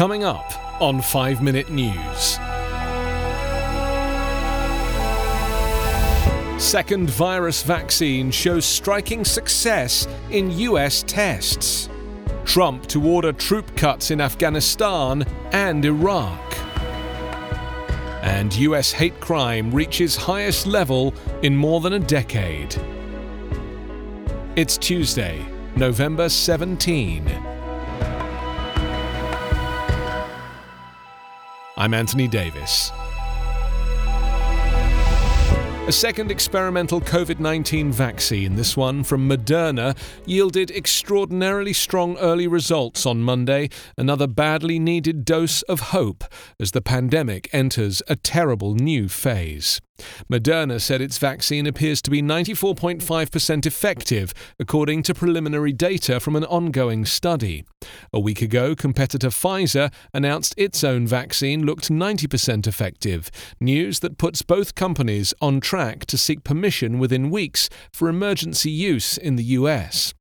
Coming up on 5 Minute News. Second virus vaccine shows striking success in US tests. Trump to order troop cuts in Afghanistan and Iraq. And US hate crime reaches highest level in more than a decade. It's Tuesday, November 17. I'm Anthony Davis. A second experimental COVID 19 vaccine, this one from Moderna, yielded extraordinarily strong early results on Monday, another badly needed dose of hope as the pandemic enters a terrible new phase. Moderna said its vaccine appears to be 94.5% effective, according to preliminary data from an ongoing study. A week ago, competitor Pfizer announced its own vaccine looked 90% effective, news that puts both companies on track to seek permission within weeks for emergency use in the US.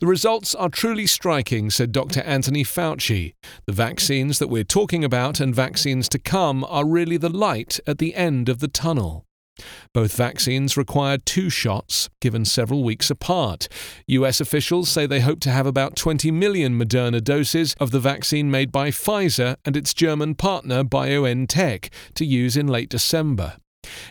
The results are truly striking, said Dr. Anthony Fauci. The vaccines that we're talking about and vaccines to come are really the light at the end of the tunnel. Both vaccines require two shots, given several weeks apart. US officials say they hope to have about 20 million Moderna doses of the vaccine made by Pfizer and its German partner BioNTech to use in late December.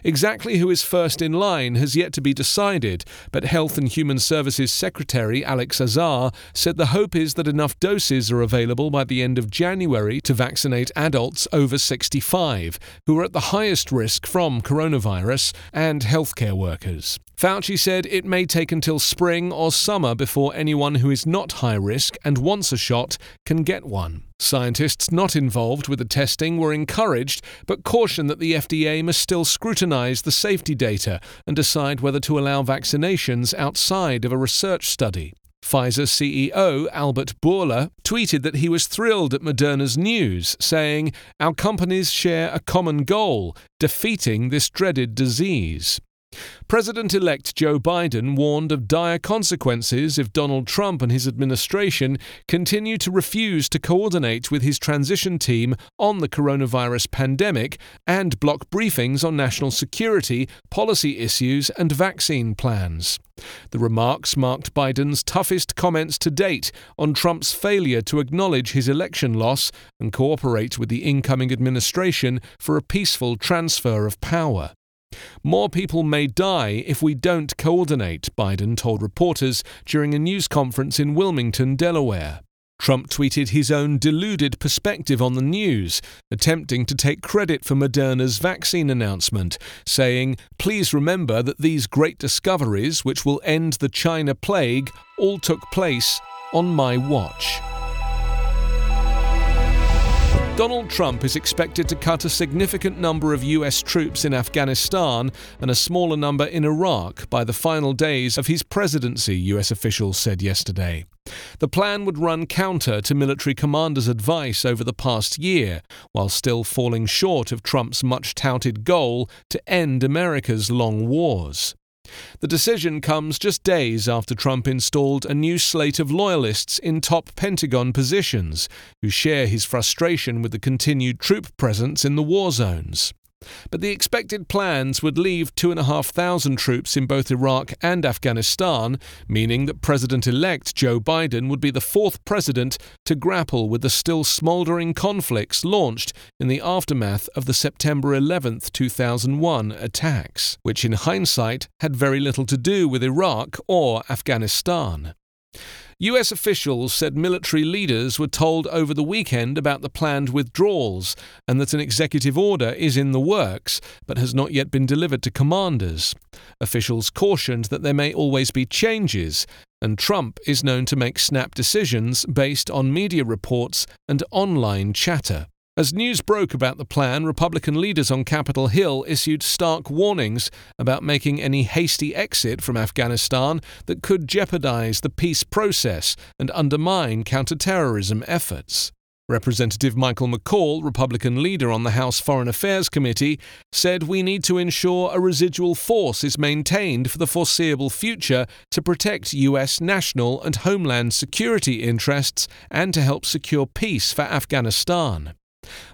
Exactly who is first in line has yet to be decided, but Health and Human Services Secretary Alex Azar said the hope is that enough doses are available by the end of January to vaccinate adults over 65, who are at the highest risk from coronavirus, and healthcare workers. Fauci said it may take until spring or summer before anyone who is not high risk and wants a shot can get one. Scientists not involved with the testing were encouraged, but cautioned that the FDA must still scrutinize the safety data and decide whether to allow vaccinations outside of a research study. Pfizer CEO Albert Bourla tweeted that he was thrilled at Moderna's news, saying, Our companies share a common goal defeating this dreaded disease. President elect Joe Biden warned of dire consequences if Donald Trump and his administration continue to refuse to coordinate with his transition team on the coronavirus pandemic and block briefings on national security, policy issues, and vaccine plans. The remarks marked Biden's toughest comments to date on Trump's failure to acknowledge his election loss and cooperate with the incoming administration for a peaceful transfer of power. More people may die if we don't coordinate, Biden told reporters during a news conference in Wilmington, Delaware. Trump tweeted his own deluded perspective on the news, attempting to take credit for Moderna's vaccine announcement, saying, Please remember that these great discoveries, which will end the China plague, all took place on my watch. Donald Trump is expected to cut a significant number of US troops in Afghanistan and a smaller number in Iraq by the final days of his presidency, US officials said yesterday. The plan would run counter to military commanders' advice over the past year, while still falling short of Trump's much touted goal to end America's long wars. The decision comes just days after Trump installed a new slate of loyalists in top Pentagon positions who share his frustration with the continued troop presence in the war zones. But the expected plans would leave 2,500 troops in both Iraq and Afghanistan, meaning that President elect Joe Biden would be the fourth president to grapple with the still smouldering conflicts launched in the aftermath of the September 11, 2001 attacks, which in hindsight had very little to do with Iraq or Afghanistan. US officials said military leaders were told over the weekend about the planned withdrawals and that an executive order is in the works but has not yet been delivered to commanders. Officials cautioned that there may always be changes, and Trump is known to make snap decisions based on media reports and online chatter. As news broke about the plan, Republican leaders on Capitol Hill issued stark warnings about making any hasty exit from Afghanistan that could jeopardize the peace process and undermine counterterrorism efforts. Representative Michael McCaul, Republican leader on the House Foreign Affairs Committee, said we need to ensure a residual force is maintained for the foreseeable future to protect U.S. national and homeland security interests and to help secure peace for Afghanistan.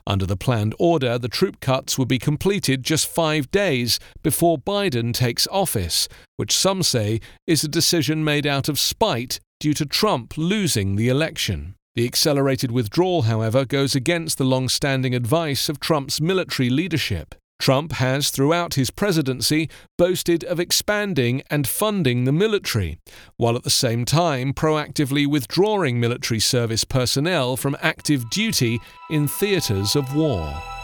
Under the planned order, the troop cuts would be completed just five days before Biden takes office, which some say is a decision made out of spite due to Trump losing the election. The accelerated withdrawal, however, goes against the long standing advice of Trump's military leadership. Trump has, throughout his presidency, boasted of expanding and funding the military, while at the same time proactively withdrawing military service personnel from active duty in theatres of war.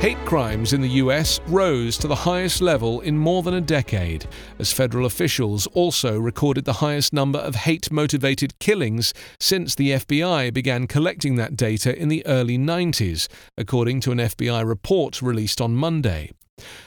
Hate crimes in the US rose to the highest level in more than a decade, as federal officials also recorded the highest number of hate motivated killings since the FBI began collecting that data in the early 90s, according to an FBI report released on Monday.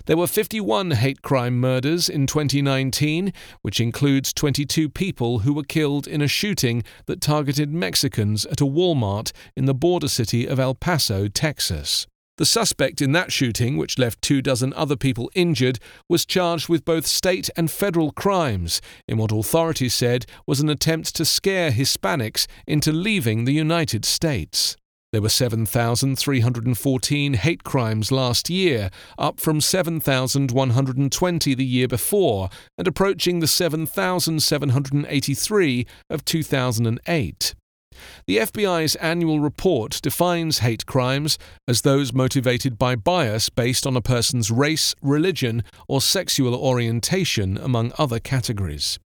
There were 51 hate crime murders in 2019, which includes 22 people who were killed in a shooting that targeted Mexicans at a Walmart in the border city of El Paso, Texas. The suspect in that shooting, which left two dozen other people injured, was charged with both state and federal crimes in what authorities said was an attempt to scare Hispanics into leaving the United States. There were 7,314 hate crimes last year, up from 7,120 the year before, and approaching the 7,783 of 2008. The FBI's annual report defines hate crimes as those motivated by bias based on a person's race, religion, or sexual orientation, among other categories.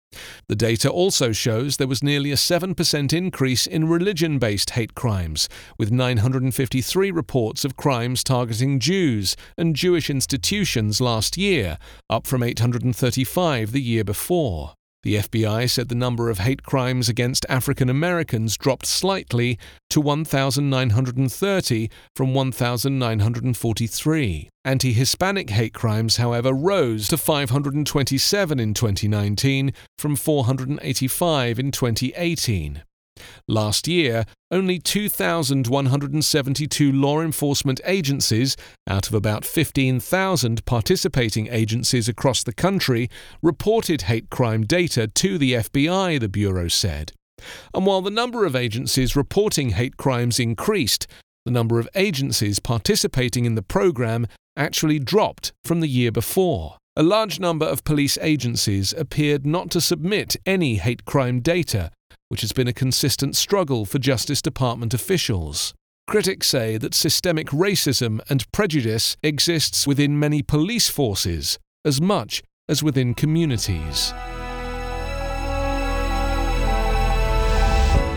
The data also shows there was nearly a 7% increase in religion based hate crimes, with 953 reports of crimes targeting Jews and Jewish institutions last year, up from 835 the year before. The FBI said the number of hate crimes against African Americans dropped slightly to 1,930 from 1,943. Anti Hispanic hate crimes, however, rose to 527 in 2019 from 485 in 2018. Last year, only 2,172 law enforcement agencies, out of about 15,000 participating agencies across the country, reported hate crime data to the FBI, the Bureau said. And while the number of agencies reporting hate crimes increased, the number of agencies participating in the program actually dropped from the year before. A large number of police agencies appeared not to submit any hate crime data, which has been a consistent struggle for Justice Department officials. Critics say that systemic racism and prejudice exists within many police forces as much as within communities.